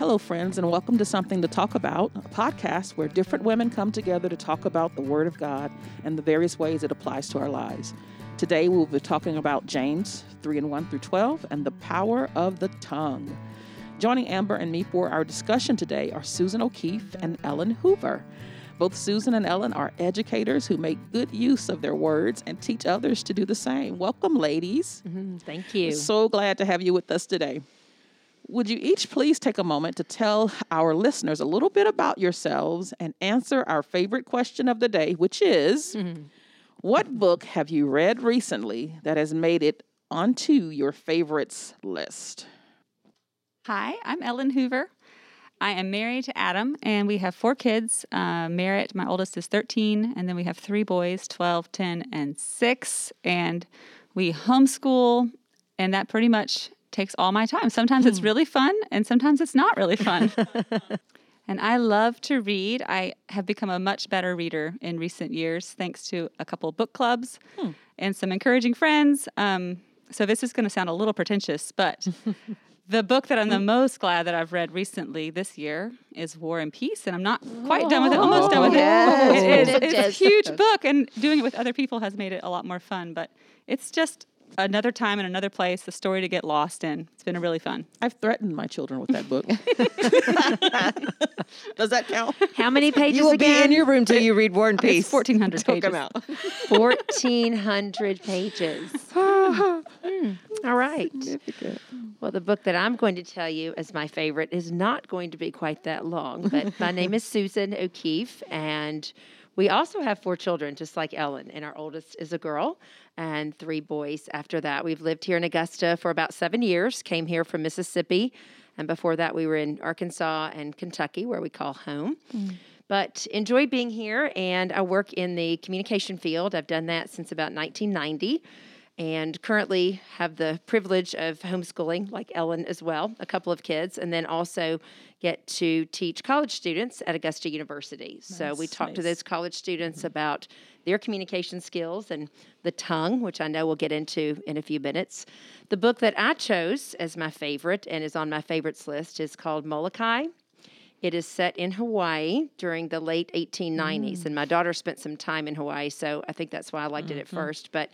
Hello, friends, and welcome to Something to Talk About, a podcast where different women come together to talk about the Word of God and the various ways it applies to our lives. Today, we'll be talking about James 3 and 1 through 12 and the power of the tongue. Joining Amber and me for our discussion today are Susan O'Keefe and Ellen Hoover. Both Susan and Ellen are educators who make good use of their words and teach others to do the same. Welcome, ladies. Mm-hmm. Thank you. So glad to have you with us today. Would you each please take a moment to tell our listeners a little bit about yourselves and answer our favorite question of the day, which is mm-hmm. What book have you read recently that has made it onto your favorites list? Hi, I'm Ellen Hoover. I am married to Adam, and we have four kids. Uh, Merritt, my oldest, is 13, and then we have three boys 12, 10, and 6. And we homeschool, and that pretty much takes all my time. Sometimes it's hmm. really fun, and sometimes it's not really fun. and I love to read. I have become a much better reader in recent years, thanks to a couple book clubs hmm. and some encouraging friends. Um, so this is going to sound a little pretentious, but The book that I'm the mm. most glad that I've read recently this year is War and Peace, and I'm not quite done with it. Almost done with yes. it. It is. It's a huge book, and doing it with other people has made it a lot more fun. But it's just another time in another place, a story to get lost in. It's been really fun. I've threatened my children with that book. Does that count? How many pages? You will again? be in your room till you read War and Peace. Fourteen hundred pages. Come out. Fourteen hundred pages. mm, all right. Well, the book that I'm going to tell you as my favorite is not going to be quite that long, but my name is Susan O'Keefe, and we also have four children, just like Ellen, and our oldest is a girl and three boys after that. We've lived here in Augusta for about seven years, came here from Mississippi, and before that, we were in Arkansas and Kentucky, where we call home. Mm. But enjoy being here, and I work in the communication field. I've done that since about 1990 and currently have the privilege of homeschooling, like Ellen as well, a couple of kids, and then also get to teach college students at Augusta University. Nice, so we talk nice. to those college students mm-hmm. about their communication skills and the tongue, which I know we'll get into in a few minutes. The book that I chose as my favorite and is on my favorites list is called Molokai. It is set in Hawaii during the late 1890s, mm. and my daughter spent some time in Hawaii, so I think that's why I liked mm-hmm. it at mm-hmm. first. But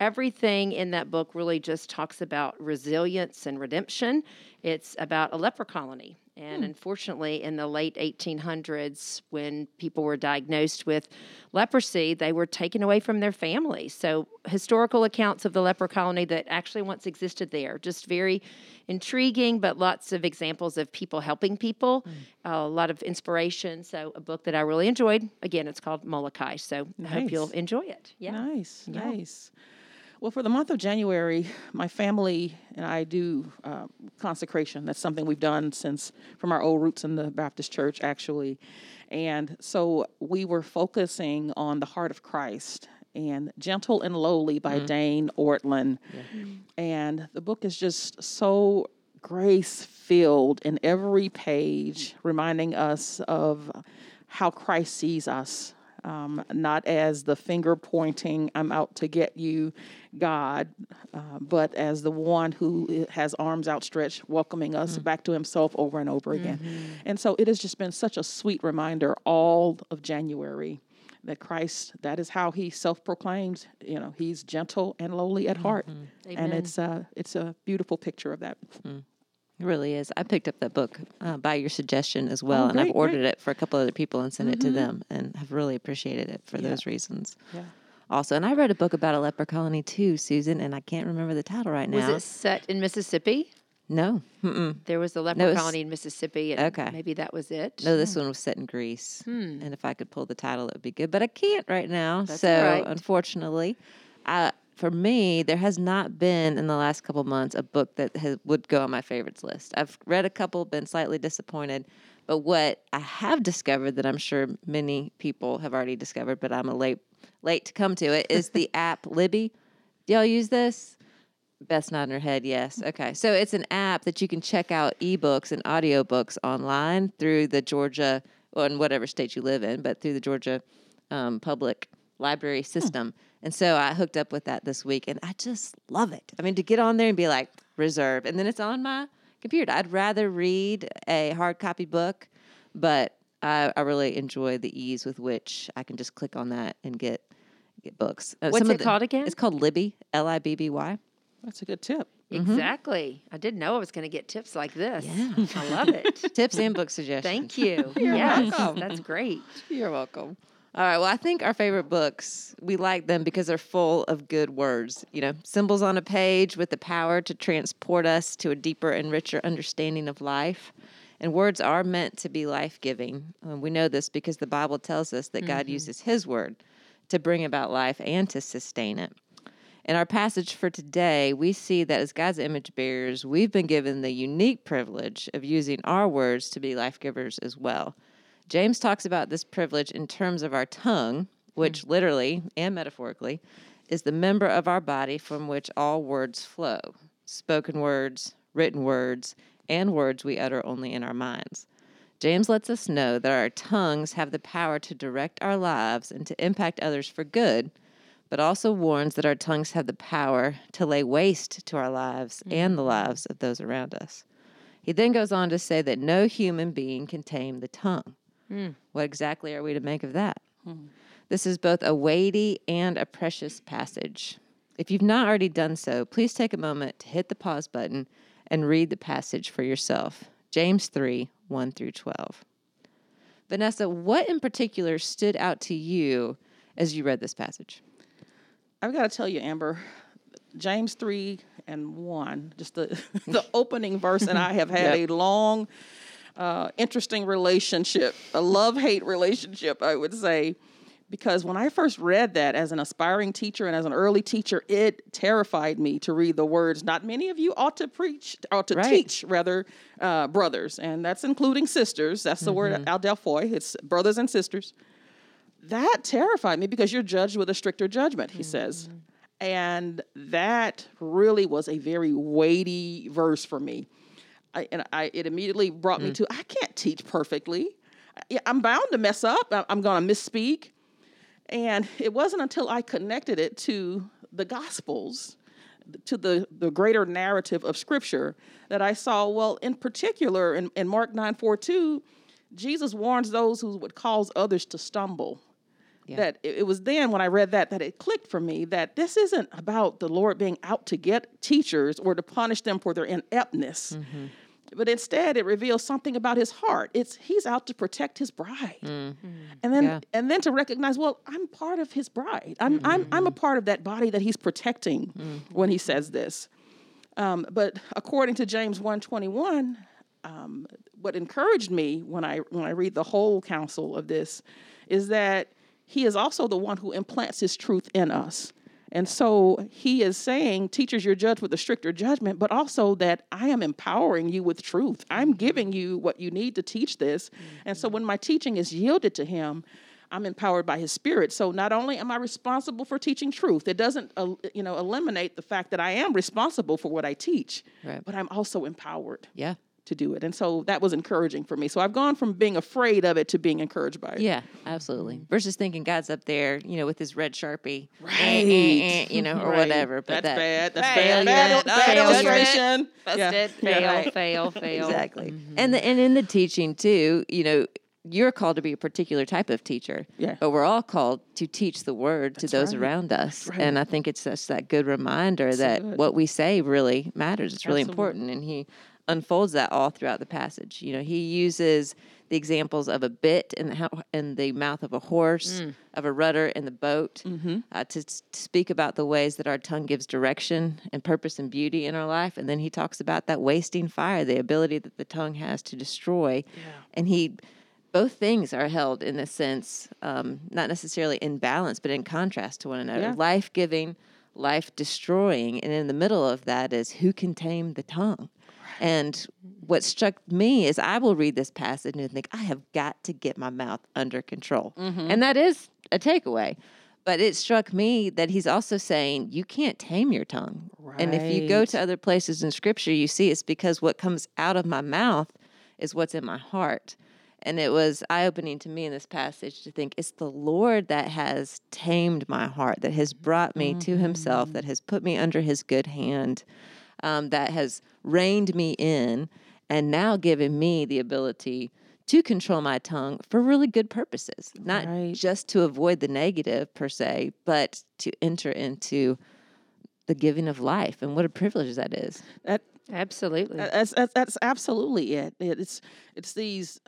everything in that book really just talks about resilience and redemption. It's about a leper colony. And hmm. unfortunately, in the late 1800s, when people were diagnosed with leprosy, they were taken away from their families. So, historical accounts of the leper colony that actually once existed there, just very intriguing, but lots of examples of people helping people, mm. uh, a lot of inspiration. So, a book that I really enjoyed. Again, it's called Molokai. So, nice. I hope you'll enjoy it. Yeah. Nice, yeah. nice. Well, for the month of January, my family and I do uh, consecration. That's something we've done since from our old roots in the Baptist church, actually. And so we were focusing on the heart of Christ and Gentle and Lowly by mm-hmm. Dane Ortlund. Yeah. And the book is just so grace filled in every page, reminding us of how Christ sees us um, not as the finger pointing, I'm out to get you, God, uh, but as the one who has arms outstretched, welcoming us mm-hmm. back to himself over and over again. Mm-hmm. And so it has just been such a sweet reminder all of January that Christ, that is how he self-proclaims, you know, he's gentle and lowly at heart. Mm-hmm. And it's, uh, it's a beautiful picture of that. It really is. I picked up that book uh, by your suggestion as well, oh, great, and I've ordered great. it for a couple other people and sent mm-hmm. it to mm-hmm. them, and have really appreciated it for yeah. those reasons. Yeah. Also, and I read a book about a leper colony too, Susan, and I can't remember the title right now. Was it set in Mississippi? No. Mm-mm. There was a leper no, was, colony in Mississippi. okay. Maybe that was it. No, this hmm. one was set in Greece. Hmm. And if I could pull the title, it would be good. But I can't right now. That's so, right. unfortunately, I, for me, there has not been in the last couple months a book that has, would go on my favorites list. I've read a couple, been slightly disappointed, but what I have discovered that I'm sure many people have already discovered, but I'm a late late to come to it, is the app Libby. Do y'all use this? Best nod in her head, yes. Okay. So it's an app that you can check out ebooks and audiobooks online through the Georgia, well, in whatever state you live in, but through the Georgia um, public library system. Hmm. And so I hooked up with that this week and I just love it. I mean, to get on there and be like, reserve. And then it's on my computer. I'd rather read a hard copy book, but I, I really enjoy the ease with which I can just click on that and get get books. Uh, What's some of it the- called again? It's called Libby, L I B B Y. That's a good tip. Exactly. I didn't know I was going to get tips like this. Yeah. I love it. Tips and book suggestions. Thank you. yes, welcome. that's great. You're welcome. All right. Well, I think our favorite books, we like them because they're full of good words. You know, symbols on a page with the power to transport us to a deeper and richer understanding of life. And words are meant to be life giving. Um, we know this because the Bible tells us that God mm-hmm. uses His word to bring about life and to sustain it. In our passage for today, we see that as God's image bearers, we've been given the unique privilege of using our words to be life givers as well. James talks about this privilege in terms of our tongue, which hmm. literally and metaphorically is the member of our body from which all words flow spoken words, written words, and words we utter only in our minds. James lets us know that our tongues have the power to direct our lives and to impact others for good, but also warns that our tongues have the power to lay waste to our lives and the mm-hmm. lives of those around us. He then goes on to say that no human being can tame the tongue. Hmm. What exactly are we to make of that? Hmm. This is both a weighty and a precious passage. If you've not already done so, please take a moment to hit the pause button and read the passage for yourself. James 3 1 through 12. Vanessa, what in particular stood out to you as you read this passage? I've got to tell you, Amber, James 3 and 1, just the, the opening verse, and I have had a long, uh, interesting relationship, a love hate relationship, I would say. Because when I first read that as an aspiring teacher and as an early teacher, it terrified me to read the words. Not many of you ought to preach, ought to Right. teach, rather, uh, brothers, and that's including sisters. That's the word adelphoi. It's brothers and sisters that terrified me because you're judged with a stricter judgment, he says. And that really was a very weighty verse for me. I, and I, it immediately brought me mm. to I can't teach perfectly. I'm bound to mess up. I'm going to misspeak. And it wasn't until I connected it to the Gospels, to the, the greater narrative of Scripture, that I saw, well, in particular, in, in Mark 9 4 2, Jesus warns those who would cause others to stumble. That it, it was then when I read that that it clicked for me that this isn't about the Lord being out to get teachers or to punish them for their ineptness. Mm-hmm. But instead, it reveals something about his heart. It's he's out to protect his bride, and then Yeah. and then to recognize, well, I'm part of his bride. I'm I'm I'm a part of that body that he's protecting when he says this. Um, but according to James 121, um, what encouraged me when I when I read the whole counsel of this is that he is also the one who implants his truth in us. And so he is saying, teachers, you're judged with a stricter judgment, but also that I am empowering you with truth. I'm giving you what you need to teach this. And so when my teaching is yielded to him, I'm empowered by his spirit. So not only am I responsible for teaching truth, it doesn't uh, you know eliminate the fact that I am responsible for what I teach, Right. but I'm also empowered Yeah. To do it. And so that was encouraging for me. So I've gone from being afraid of it to being encouraged by it. Yeah, absolutely. Versus thinking God's up there, you know, with his red sharpie, eh, Right. eh, eh, you know, or Right. whatever. But That's that, bad. That's Failure. bad. Bad, bad Failure. illustration. Yeah. Fail, Yeah, right. fail, fail. Exactly. And the, and in the teaching too, you know, you're called to be a particular type of teacher. Yeah. But we're all called to teach the word to those right. around us. right. And I think it's just that good reminder that good. what we say really matters. It's really Absolutely. important. And he unfolds that all throughout the passage. You know, he uses the examples of a bit in the, in the mouth of a horse, Mm. of a rudder in the boat, Mm-hmm. uh, to, to speak about the ways that our tongue gives direction and purpose and beauty in our life. And then he talks about that wasting fire, the ability that the tongue has to destroy. And he, both things are held in a sense, um, not necessarily in balance, but in contrast to one another. Yeah. Life giving, life destroying. And in the middle of that is who can tame the tongue? And what struck me is I will read this passage and think, I have got to get my mouth under control. Mm-hmm. And that is a takeaway. But it struck me that he's also saying you can't tame your tongue. And if you go to other places in scripture, you see it's because what comes out of my mouth is what's in my heart. And it was eye opening to me in this passage to think it's the Lord that has tamed my heart, that has brought me to himself, mm-hmm. that has put me under his good hand. Um, that has reined me in and now given me the ability to control my tongue for really good purposes, not Right. just to avoid the negative per se, but to enter into the giving of life. And what a privilege that is. That Absolutely. That's, that's that's absolutely it. It- It's it's these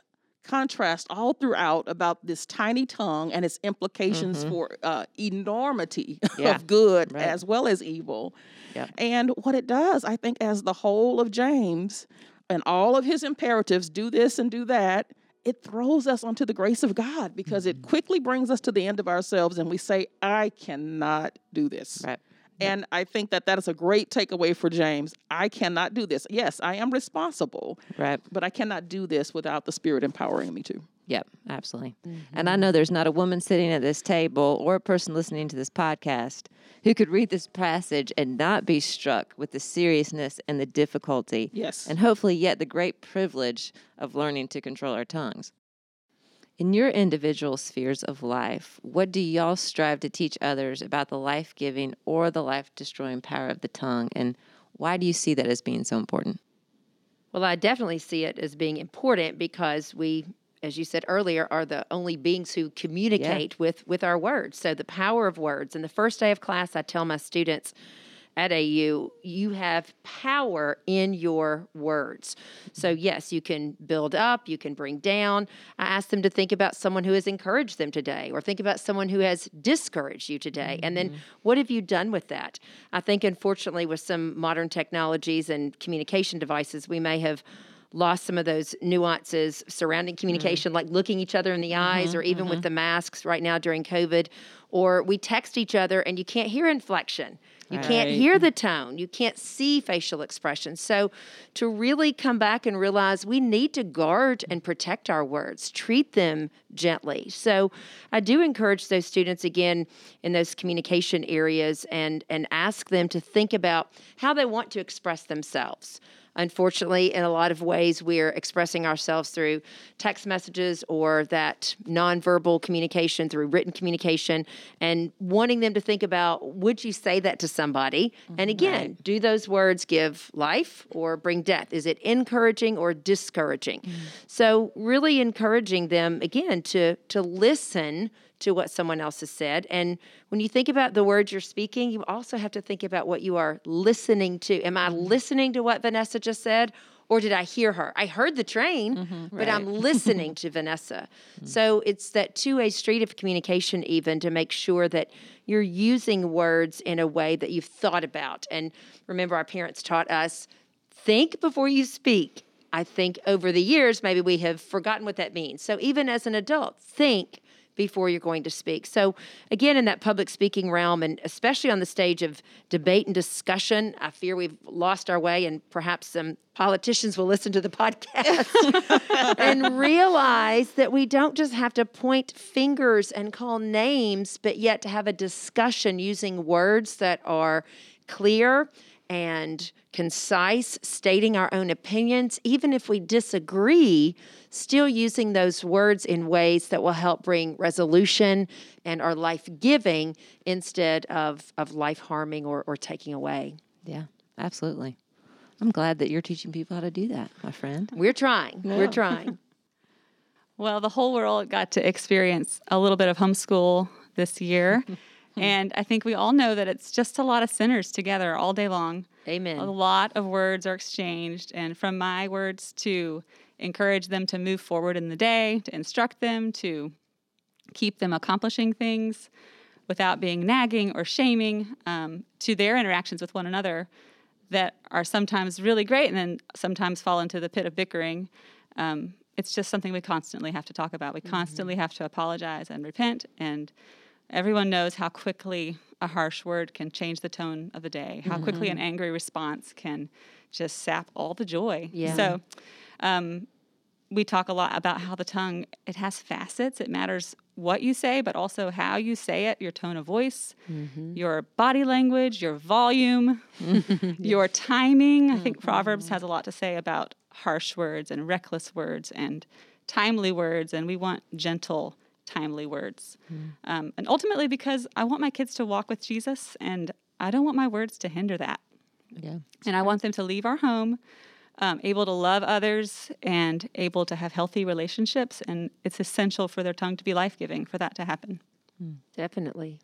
contrast all throughout about this tiny tongue and its implications for uh, enormity Yeah, of good right. as well as evil. Yep. And what it does, I think, as the whole of James and all of his imperatives, do this and do that. It throws us onto the grace of God because it mm-hmm. quickly brings us to the end of ourselves and we say, I cannot do this. Right. And I think that that is a great takeaway for James. I cannot do this. Yes, I am responsible, Right. but I cannot do this without the Spirit empowering me to. Yep, absolutely. And I mm-hmm. know there's not a woman sitting at this table or a person listening to this podcast who could read this passage and not be struck with the seriousness and the difficulty. Yes. And hopefully, yet the great privilege of learning to control our tongues. In your individual spheres of life, what do y'all strive to teach others about the life giving or the life destroying power of the tongue? And why do you see that as being so important? Well, I definitely see it as being important because we, as you said earlier, are the only beings who communicate with with our words. So the power of words. And the first day of class, I tell my students at AU, you have power in your words. So yes, you can build up, you can bring down. I ask them to think about someone who has encouraged them today, or think about someone who has discouraged you today, and then mm-hmm. what have you done with that? I think, unfortunately, with some modern technologies and communication devices, we may have lost some of those nuances surrounding mm. communication, like looking each other in the mm-hmm, eyes, or even with mm-hmm. the masks right now during COVID, or we text each other and you can't hear inflection. You can't hear the tone. You can't see facial expressions. So, to really come back and realize we need to guard and protect our words, treat them gently. So, I do encourage those students again in those communication areas and, and ask them to think about how they want to express themselves. Unfortunately, in a lot of ways, we're expressing ourselves through text messages or that nonverbal communication through written communication and wanting them to think about would you say that to somebody? And mm-hmm. again, do those words give life or bring death? Is it encouraging or discouraging? Mm. So, really encouraging them again to, to listen to what someone else has said. And when you think about the words you're speaking, you also have to think about what you are listening to. Am I mm-hmm. listening to what Vanessa just said? Or did I hear her? I heard the train, mm-hmm. but I'm listening to Vanessa. Mm-hmm. So it's that two way street of communication, even to make sure that you're using words in a way that you've thought about. And remember, our parents taught us think before you speak. I think over the years, maybe we have forgotten what that means. So even as an adult, think before you're going to speak. So, again, in that public speaking realm, and especially on the stage of debate and discussion, I fear we've lost our way, and perhaps some politicians will listen to the podcast and realize that we don't just have to point fingers and call names, but yet to have a discussion using words that are clear and concise, stating our own opinions, even if we disagree, still using those words in ways that will help bring resolution and are life giving instead of, of life harming or, or taking away. Yeah, absolutely. I'm glad that you're teaching people how to do that, my friend. We're trying. We're trying. Well, the whole world got to experience a little bit of homeschool this year. and I think we all know that it's just a lot of sinners together all day long. Amen. A lot of words are exchanged. And from my words to encourage them to move forward in the day, to instruct them, to keep them accomplishing things without being nagging or shaming, um, to their interactions with one another that are sometimes really great and then sometimes fall into the pit of bickering. Um, it's just something we constantly have to talk about. We constantly have to apologize and repent. And everyone knows how quickly a harsh word can change the tone of the day, how quickly mm-hmm. an angry response can just sap all the joy. Yeah. So, um, we talk a lot about how the tongue it has facets. It matters what you say but also how you say it your tone of voice mm-hmm. your body language your volume your timing. I think mm-hmm. proverbs has a lot to say about harsh words and reckless words and timely words and we want gentle timely words um, and ultimately because i want my kids to walk with jesus and i don't want my words to hinder that Yeah. And I want them to leave our home um, able to love others and able to have healthy relationships. And it's essential for their tongue to be life giving for that to happen. Definitely.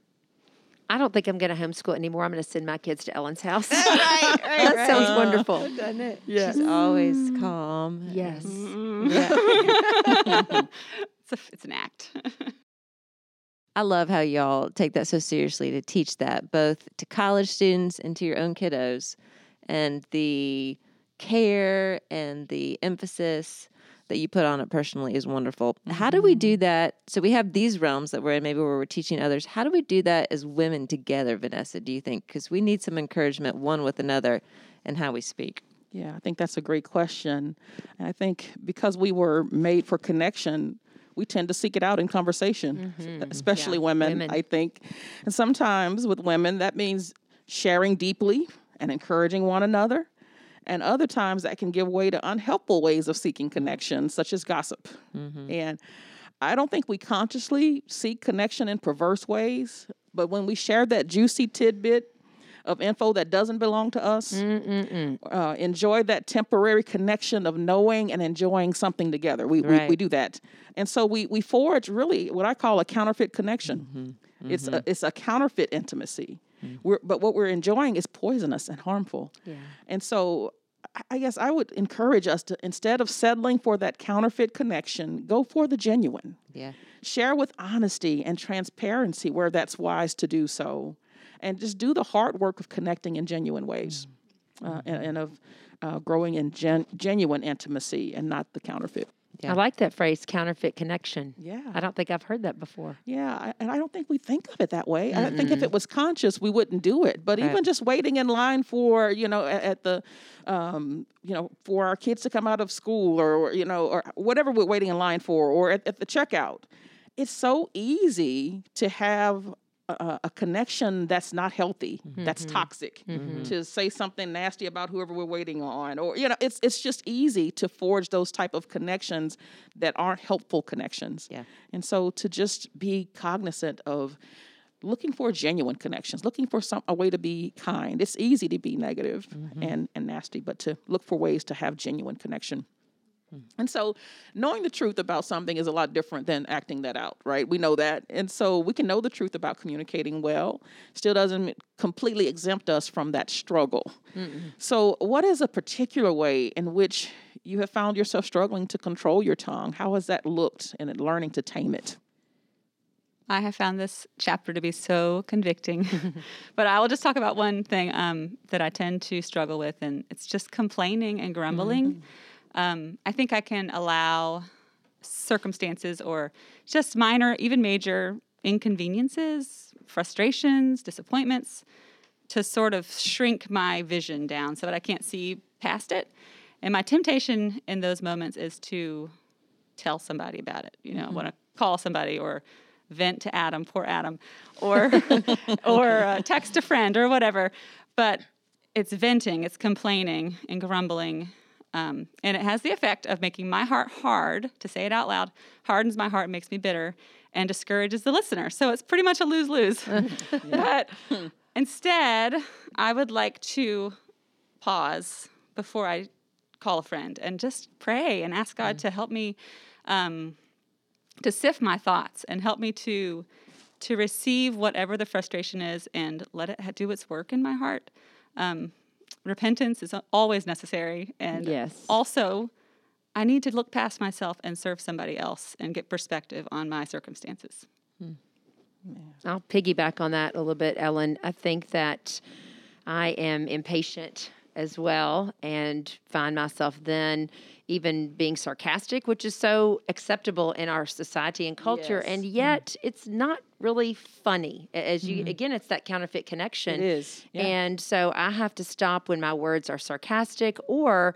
I don't think I'm going to homeschool anymore. I'm going to send my kids to Ellen's house. right, right, that sounds wonderful. Doesn't it? Yeah. She's always calm. Yes. It's, a, it's an act. I love how y'all take that so seriously to teach that both to college students and to your own kiddos and the care and the emphasis that you put on it personally is wonderful. How do we mm-hmm. do that? So we have these realms that we're in, maybe where we're teaching others. How do we do that as women together, Vanessa, do you think? Because we need some encouragement one with another in how we speak. Yeah, I think that's a great question. And I think because we were made for connection, we tend to seek it out in conversation, mm-hmm. especially women, women. I think. And sometimes with women, that means sharing deeply and encouraging one another. And other times that can give way to unhelpful ways of seeking connection, such as gossip. Mm-hmm. And I don't think we consciously seek connection in perverse ways, but when we share that juicy tidbit of info that doesn't belong to us, uh, enjoy that temporary connection of knowing and enjoying something together. We, we, we do that. And so we, we forge really what I call a counterfeit connection. Mm-hmm. Mm-hmm. It's, a, it's a counterfeit intimacy. Mm-hmm. We're, but what we're enjoying is poisonous and harmful. Yeah. And so I- I guess I would encourage us to, instead of settling for that counterfeit connection, go for the genuine. Yeah. Share with honesty and transparency where that's wise to do so. And just do the hard work of connecting in genuine ways uh, and, and of uh, growing in gen- genuine intimacy and not the counterfeit. Yeah. I like that phrase, counterfeit connection. Yeah. I don't think I've heard that before. Yeah, I- and I don't think we think of it that way. I think if it was conscious, we wouldn't do it. But Right. even just waiting in line for, you know, at, at the, um, you know, for our kids to come out of school or, or, you know, or whatever we're waiting in line for, or at, at the checkout, it's so easy to have a, a connection that's not healthy, mm-hmm. that's mm-hmm. toxic, mm-hmm. to say something nasty about whoever we're waiting on, or you know, it's it's just easy to forge those type of connections that aren't helpful connections. Yeah. And so to just be cognizant of looking for genuine connections, looking for some a way to be kind. It's easy to be negative and and nasty, but to look for ways to have genuine connection. And so, knowing the truth about something is a lot different than acting that out, right? We know that. And so, we can know the truth about communicating well, still doesn't completely exempt us from that struggle. So, what is a particular way in which you have found yourself struggling to control your tongue? How has that looked in learning to tame it? I have found this chapter to be so convicting. but I will just talk about one thing um, that I tend to struggle with, and it's just complaining and grumbling. Um, I think I can allow circumstances or just minor, even major inconveniences, frustrations, disappointments to sort of shrink my vision down so that I can't see past it. And my temptation in those moments is to tell somebody about it. You know, I want to call somebody or vent to Adam, poor Adam, or or uh, text a friend or whatever. But it's venting, it's complaining and grumbling, um, and it has the effect of making my heart hard. To say it out loud hardens my heart, makes me bitter, and discourages the listener. So it's pretty much a lose lose. but instead, I would like to pause before I call a friend and just pray and ask God to help me um, to sift my thoughts and help me to to receive whatever the frustration is and let it do its work in my heart. Um, repentance is always necessary, and Yes. also I need to look past myself and serve somebody else and get perspective on my circumstances. Hmm. I'll piggyback on that a little bit, Ellen. I think that I am impatient as well and find myself then even being sarcastic, which is so acceptable in our society and culture. Yes. And mm-hmm. yet it's not really funny. As you, mm-hmm. again, it's that counterfeit connection. It is, yeah. And so I have to stop when my words are sarcastic or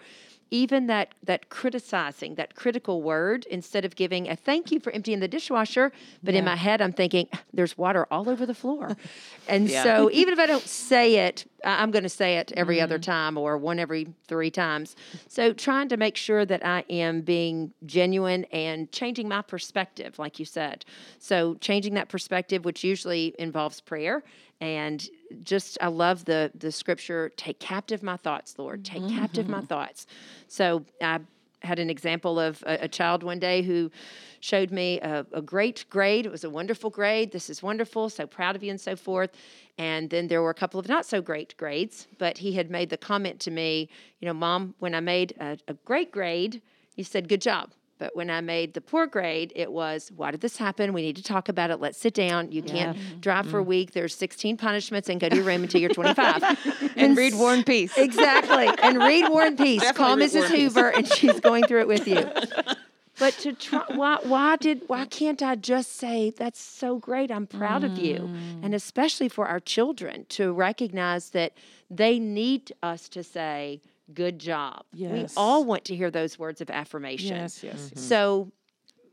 even that that criticizing that critical word instead of giving a thank you for emptying the dishwasher but in my head i'm thinking there's water all over the floor and Yeah. so even if i don't say it I'm going to say it every other mm-hmm. time or one every three times. So trying to make sure that I am being genuine and changing my perspective, like you said. So changing that perspective, which usually involves prayer. And just, I love the the scripture. Take captive my thoughts, Lord. Take captive my mm-hmm. thoughts. So I had an example of a, a child one day who showed me a, a great grade. It was a wonderful grade. This is wonderful. So proud of you, and so forth. And then there were a couple of not so great grades, but he had made the comment to me, you know, Mom, when I made a, a great grade, you said, good job. But when I made the poor grade, it was, why did this happen? We need to talk about it. Let's sit down. You can't mm-hmm. drive for a mm-hmm. week. There's 16 punishments and go to your room until you're 25. and read War and Peace. Exactly. And read War and Peace. Call Definitely read War Mrs. and Peace. Hoover and she's going through it with you. But to try why why did why can't I just say that's so great? I'm proud of you. Mm. And especially for our children to recognize that they need us to say good job. We all want to hear those words of affirmation. Yes, yes, yes. So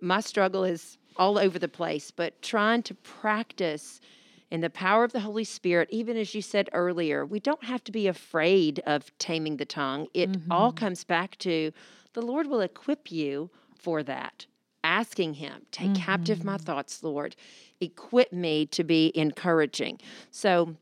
my struggle is all over the place, but trying to practice in the power of the Holy Spirit, even as you said earlier, we don't have to be afraid of taming the tongue. It mm-hmm. all comes back to the Lord will equip you for that. Asking Him, take captive my mm-hmm. thoughts, Lord. Equip me to be encouraging. So,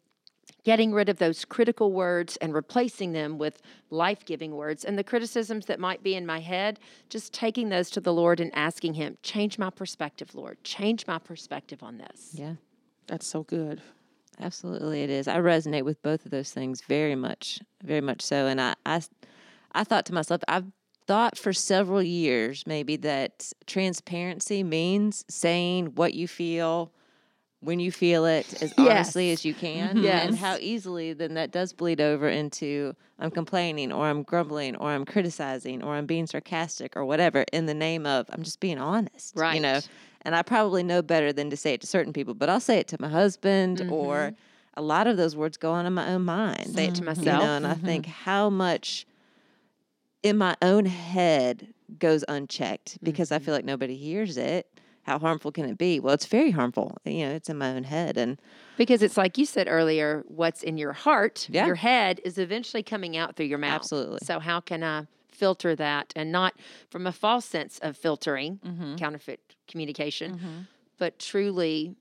getting rid of those critical words and replacing them with life giving words. And the criticisms that might be in my head, just taking those to the Lord and asking Him, change my perspective, Lord. Change my perspective on this. Yeah, That's so good. absolutely it is. I resonate with both of those things very much, very much so. And I, I, I thought to myself, I've thought for several years maybe that transparency means saying what you feel when you feel it as honestly as you can. Yes. And how easily then that does bleed over into I'm complaining or I'm grumbling or I'm criticizing or I'm being sarcastic or whatever in the name of I'm just being honest. right You know. And I probably know better than to say it to certain people, but I'll say it to my husband or mm-hmm. a lot of those words go on in my own mind. Say it to You myself. know, and I mm-hmm. think how much in my own head goes unchecked because I feel like nobody hears it. How harmful can it be? Well, it's very harmful. Eh, you know, it's in my own head. And Because it's like you said earlier, what's in your heart, Yeah. your head, is eventually coming out through your mouth. Absolutely. So, how can I filter that and not from a false sense of filtering, Mm-hmm. counterfeit communication, mm-hmm. but truly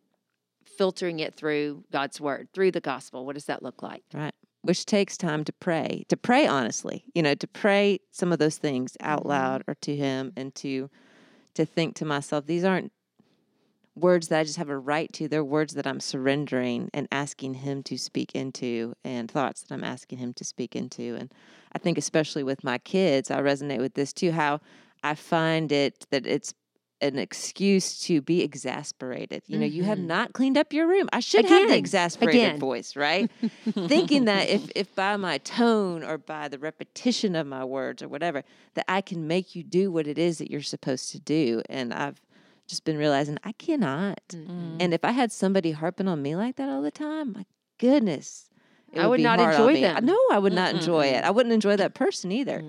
filtering it through God's word, through the gospel? What does that look like? Right. Which takes time to pray, to pray honestly, you know, to pray some of those things out mm-hmm. loud or to him and to to think to myself, these aren't words that I just have a right to. They're words that I'm surrendering and asking him to speak into and thoughts that I'm asking him to speak into. And I think especially with my kids, I resonate with this too, how I find it that it's an excuse to be exasperated. You know, you have not cleaned up your room. I should have the exasperated Again. voice, right? Thinking that if if by my tone or by the repetition of my words or whatever, that I can make you do what it is that you're supposed to do. And I've just been realizing I cannot. Mm-hmm. And if I had somebody harping on me like that all the time, my goodness. I would not enjoy that. No, I would not enjoy it. I wouldn't enjoy that person either.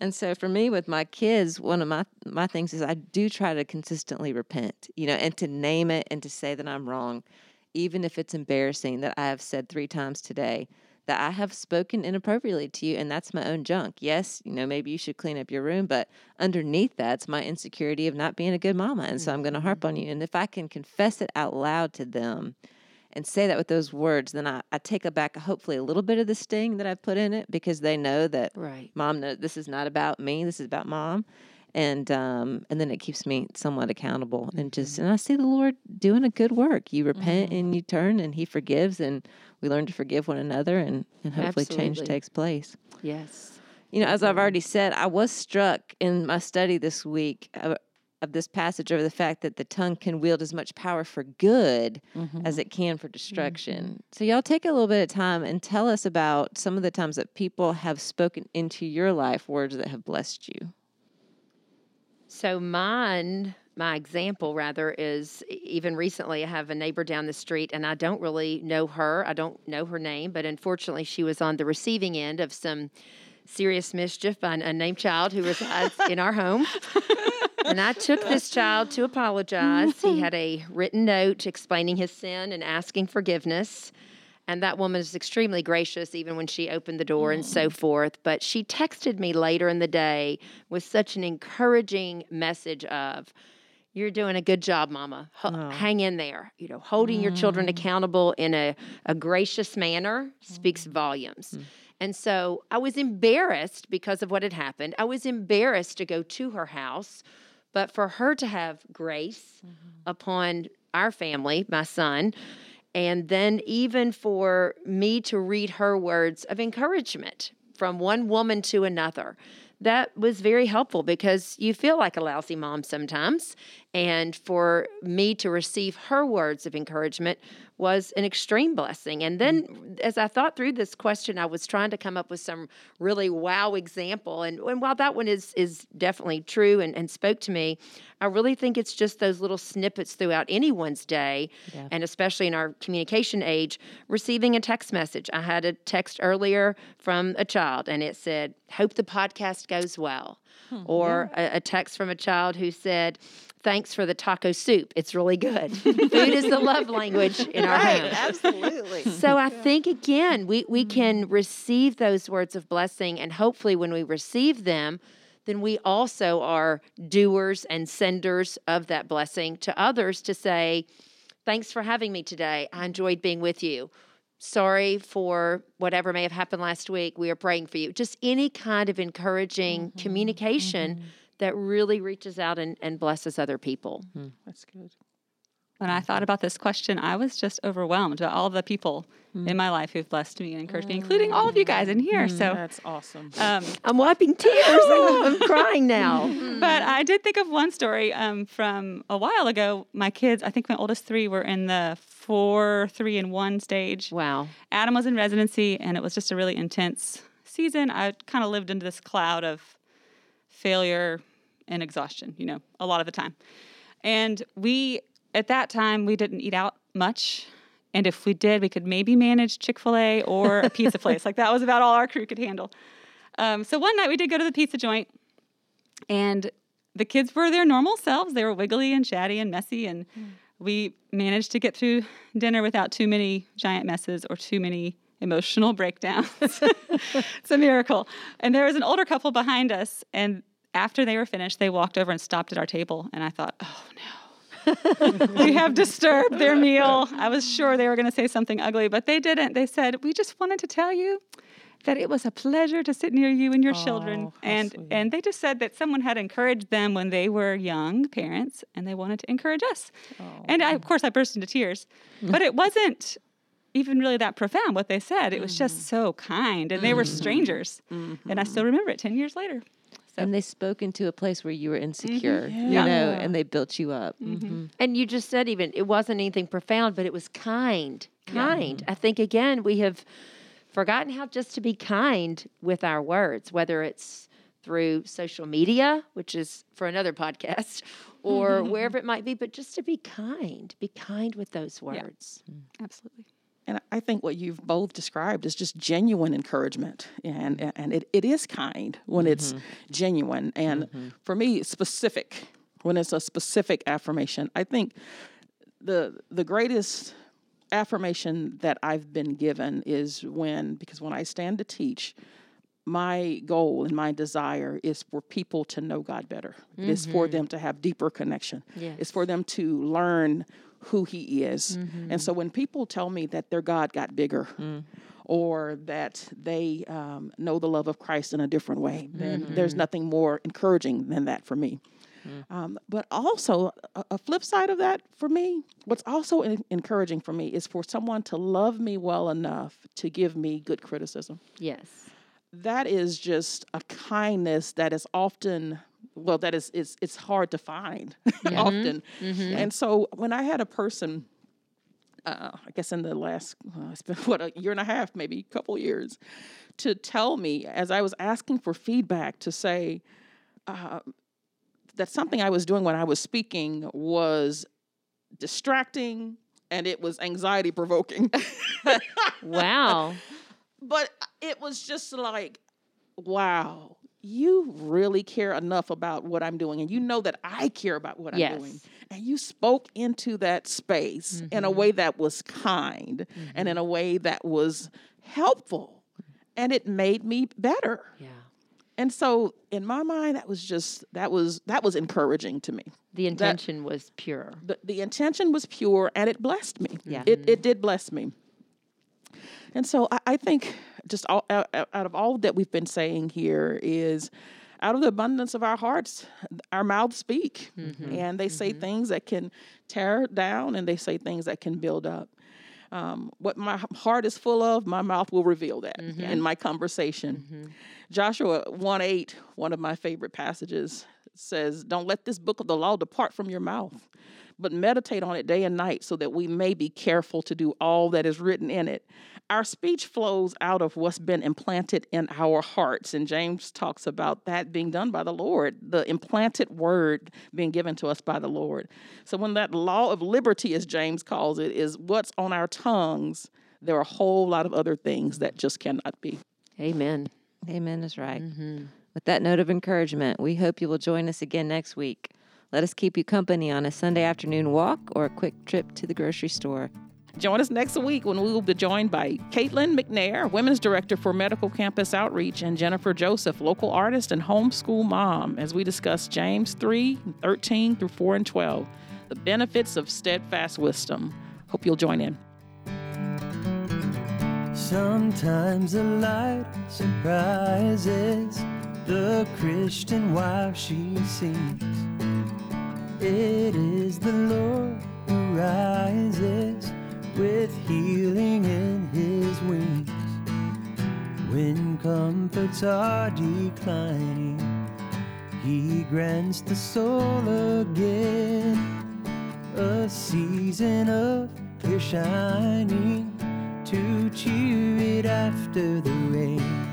And so for me with my kids, one of my my things is I do try to consistently repent, you know, and to name it and to say that I'm wrong, even if it's embarrassing that I have said three times today that I have spoken inappropriately to you and that's my own junk. Yes, you know, maybe you should clean up your room, but underneath that's my insecurity of not being a good mama. And so I'm going to harp mm-hmm. on you. And if I can confess it out loud to them, and say that with those words, then I, I take back hopefully a little bit of the sting that I've put in it because they know that Right. mom knows this is not about me, this is about mom. And um, and then it keeps me somewhat accountable and just mm-hmm. and I see the Lord doing a good work. You repent mm-hmm. and you turn and He forgives and we learn to forgive one another and, and hopefully change takes place. Yes. You know, as I've mm-hmm. already said, I was struck in my study this week uh, of, this passage over the fact that the tongue can wield as much power for good as mm-hmm. it can for destruction. Mm-hmm. So, y'all take a little bit of time and tell us about some of the times that people have spoken into your life words that have blessed you. So mine, my example rather, is even recently I have a neighbor down the street and I don't really know her. I don't know her name, but unfortunately she was on the receiving end of some serious mischief by an unnamed child who resides in our home. And I took this child to apologize. He had a written note explaining his sin and asking forgiveness. And that woman is extremely gracious, even when she opened the door and so forth. But she texted me later in the day with such an encouraging message of, you're doing a good job, Mama. H- oh. Hang in there. You know, holding your children mm. accountable in a, a gracious manner speaks mm. volumes. Mm. And so I was embarrassed because of what had happened. I was embarrassed to go to her house, but for her to have grace mm-hmm. upon our family, my son, and then even for me to read her words of encouragement from one woman to another. That was very helpful because you feel like a lousy mom sometimes. And for me to receive her words of encouragement was an extreme blessing. And then mm-hmm. as I thought through this question, I was trying to come up with some really wow example. And, and while that one is is definitely true and, and spoke to me, I really think it's just those little snippets throughout anyone's day, and especially in our communication age, receiving a text message. I had a text earlier from a child, and it said, Hope the podcast goes well. Hmm, or a, a text from a child who said, Thanks for the taco soup. It's really good. Food is the love language in our home. absolutely. So I think again, we, we mm-hmm. can receive those words of blessing, and hopefully, when we receive them, then we also are doers and senders of that blessing to others to say, Thanks for having me today. I enjoyed being with you. Sorry for whatever may have happened last week. We are praying for you. Just any kind of encouraging mm-hmm. communication mm-hmm. That really reaches out and, and blesses other people. That's good. When I thought about this question, I was just overwhelmed by all the people Mm. in my life who've blessed me and encouraged me, including all of you guys in here. So, That's awesome. um, I'm wiping tears. I'm, I'm crying now. but I did think of one story um, from a while ago. My kids, I think my oldest three were in the four, three, and one stage. Wow. Adam was in residency, and it was just a really intense season. I kind of lived into this cloud of failure and exhaustion, you know, a lot of the time. And we, at that time, we didn't eat out much. And if we did, we could maybe manage Chick fil A or a pizza place. Like that was about all our crew could handle. Um, so one night we did go to the pizza joint, and the kids were their normal selves. They were wiggly and chatty and messy, and we managed to get through dinner without too many giant messes or too many emotional breakdowns. it's a miracle. And there was an older couple behind us, and after they were finished, they walked over and stopped at our table, and I thought, oh no. we have disturbed their meal. I was sure they were going to say something ugly, but they didn't. They said, "We just wanted to tell you that it was a pleasure to sit near you and your children." Oh, how And sweet. and they just said that someone had encouraged them when they were young parents, and they wanted to encourage us. Oh, and I, of course, I burst into tears, but it wasn't even really that profound what they said. It was just mm. so kind, and they were mm. strangers, mm-hmm. and I still remember it ten years later. And they spoke into a place where you were insecure, mm-hmm. you Yeah. know, and they built you up. Mm-hmm. Mm-hmm. And you just said even it wasn't anything profound, but it was kind. Kind. I think again we have forgotten how just to be kind with our words, whether it's through social media, which is for another podcast, or wherever it might be, but just to be kind. Be kind with those words. Absolutely. And I think what you've both described is just genuine encouragement, and mm-hmm. and it, it is kind when it's mm-hmm. genuine, and mm-hmm. for me, specific when it's a specific affirmation. I think the the greatest affirmation that I've been given is when because when I stand to teach, my goal and my desire is for people to know God better. It is for them to have deeper connection. It's for them to learn who He is. And so when people tell me that their God got bigger, or that they um, know the love of Christ in a different way, then there's nothing more encouraging than that for me. Um, but also, a, a flip side of that for me, what's also en- encouraging for me is for someone to love me well enough to give me good criticism Yes. that is just a kindness that is often well that is it's it's hard to find often. And so when i had a person uh, i guess in the last uh, it's been what a year and a half maybe a couple years to tell me as i was asking for feedback to say uh, that something i was doing when i was speaking was distracting and it was anxiety provoking. Wow. but it was just like, wow, you really care enough about what I'm doing, and you know that I care about what I'm doing, and you spoke into that space mm-hmm. in a mm-hmm. way that was kind mm-hmm. and in a way that was helpful and it made me better. Yeah. And so in my mind that was just that was that was encouraging to me. The intention that, was pure. The, the intention was pure and it blessed me. Yeah. It, it did bless me. And so I, I think just all, out, out of all that we've been saying here is out of the abundance of our hearts, our mouths speak. Mm-hmm. And they say mm-hmm. things that can tear down and they say things that can build up. Um, what my heart is full of, my mouth will reveal that mm-hmm. in my conversation. Mm-hmm. Joshua 1 8, one of my favorite passages, says, Don't let this book of the law depart from your mouth, but meditate on it day and night so that we may be careful to do all that is written in it our speech flows out of what's been implanted in our hearts. And James talks about that being done by the Lord, the implanted word being given to us by the Lord. So, when that law of liberty, as James calls it, is what's on our tongues, there are a whole lot of other things that just cannot be. Amen. Amen is right. Mm-hmm. With that note of encouragement, we hope you will join us again next week. Let us keep you company on a Sunday afternoon walk or a quick trip to the grocery store. Join us next week when we will be joined by Caitlin McNair, Women's Director for Medical Campus Outreach, and Jennifer Joseph, local artist and homeschool mom, as we discuss James 3 13 through 4 and 12, the benefits of steadfast wisdom. Hope you'll join in. Sometimes the light surprises the Christian wife she sees. It is the Lord who rises with healing in his wings. When comforts are declining, he grants the soul again a season of clear shining to cheer it after the rain.